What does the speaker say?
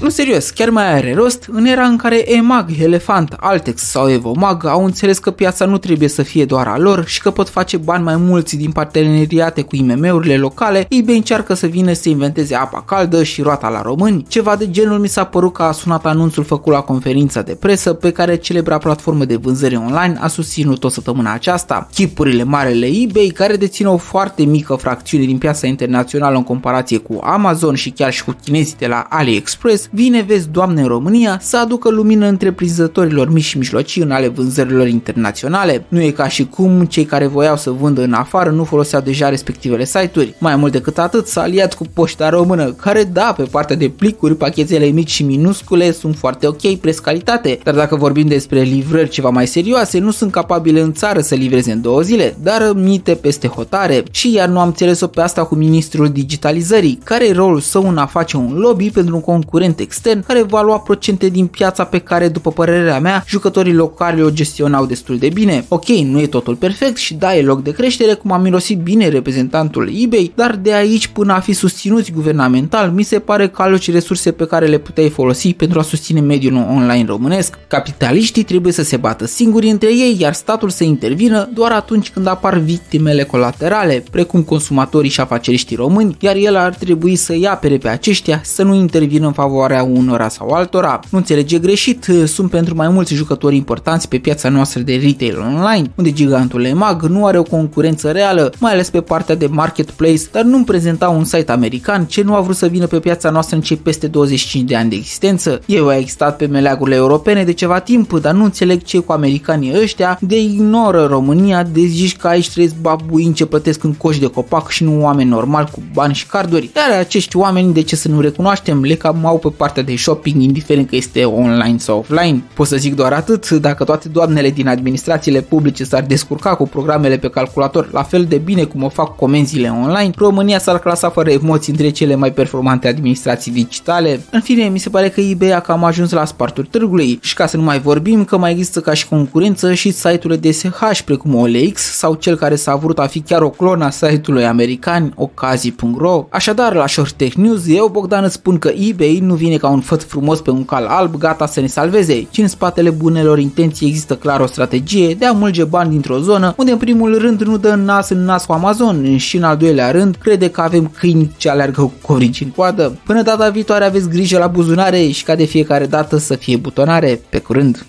Nu serios, chiar mai are rost în era în care EMAG, Elefant, Altex sau Evomag au înțeles că piața nu trebuie să fie doar a lor și că pot face bani mai mulți din parteneriate cu IMM-urile locale, eBay încearcă să vină să inventeze apa caldă și roata la români. Ceva de genul mi s-a părut că a sunat anunțul făcut la conferința de presă pe care celebra platformă de vânzări online a susținut o săptămână aceasta. Chipurile marele eBay, care dețin o foarte mică fracțiune din piața internațională în comparație cu Amazon și chiar și cu chinezii de la AliExpress, vine, vezi, doamne, în România să aducă lumină întreprinzătorilor mici și mijlocii în ale vânzărilor internaționale. Nu e ca și cum cei care voiau să vândă în afară nu foloseau deja respectivele site-uri. Mai mult decât atât, s-a aliat cu poșta română, care da, pe partea de plicuri, pachetele mici și minuscule sunt foarte ok, preț-calitate, dar dacă vorbim despre livrări ceva mai serioase, nu sunt capabile în țară să livreze în două zile, dar mite peste hotare. Și iar nu am înțeles-o pe asta cu ministrul digitalizării, care e rolul său în a face un lobby pentru un concurent extern care va lua procente din piața pe care, după părerea mea, jucătorii locali o gestionau destul de bine. Ok, nu e totul perfect și da, e loc de creștere, cum a mirosit bine reprezentantul eBay, dar de aici până a fi susținuți guvernamental, mi se pare că aloci resurse pe care le puteai folosi pentru a susține mediul online românesc. Capitaliștii trebuie să se bată singuri între ei, iar statul să intervină doar atunci când apar victimele colaterale, precum consumatorii și afaceriștii români, iar el ar trebui să-i apere pe aceștia să nu intervină în favoarea unora sau altora. Nu înțelege greșit, sunt pentru mai mulți jucători importanți pe piața noastră de retail online, unde gigantul EMAG nu are o concurență reală, mai ales pe partea de marketplace, dar nu prezenta un site american ce nu a vrut să vină pe piața noastră în cei peste 25 de ani de existență. Eu a existat pe meleagurile europene de ceva timp, dar nu înțeleg ce cu americanii ăștia de ignoră România, de zici că aici trăiesc babuini ce plătesc în coș de copac și nu oameni normali cu bani și carduri. Iar acești oameni, de ce să nu recunoaștem, le cam au pe partea de shopping, indiferent că este online sau offline. Pot să zic doar atât, dacă toate doamnele din administrațiile publice s-ar descurca cu programele pe calculator la fel de bine cum o fac comenzile online, România s-ar clasa fără emoții între cele mai performante administrații digitale. În fine, mi se pare că eBay a cam ajuns la sparturi târgului și ca să nu mai vorbim că mai există ca și concurență și site-urile de SH precum OLX sau cel care s-a vrut a fi chiar o clonă a site-ului american ocazii.ro. Așadar, la Short Tech News, eu Bogdan îți spun că eBay nu vine ca un făt frumos pe un cal alb gata să ne salveze, ci în spatele bunelor intenții există clar o strategie de a mulge bani dintr-o zonă unde în primul rând nu dă nas în nas cu Amazon și în al doilea rând crede că avem câini ce alergă cu covrici în coadă. Până data viitoare aveți grijă la buzunare și ca de fiecare dată să fie butonare. Pe curând!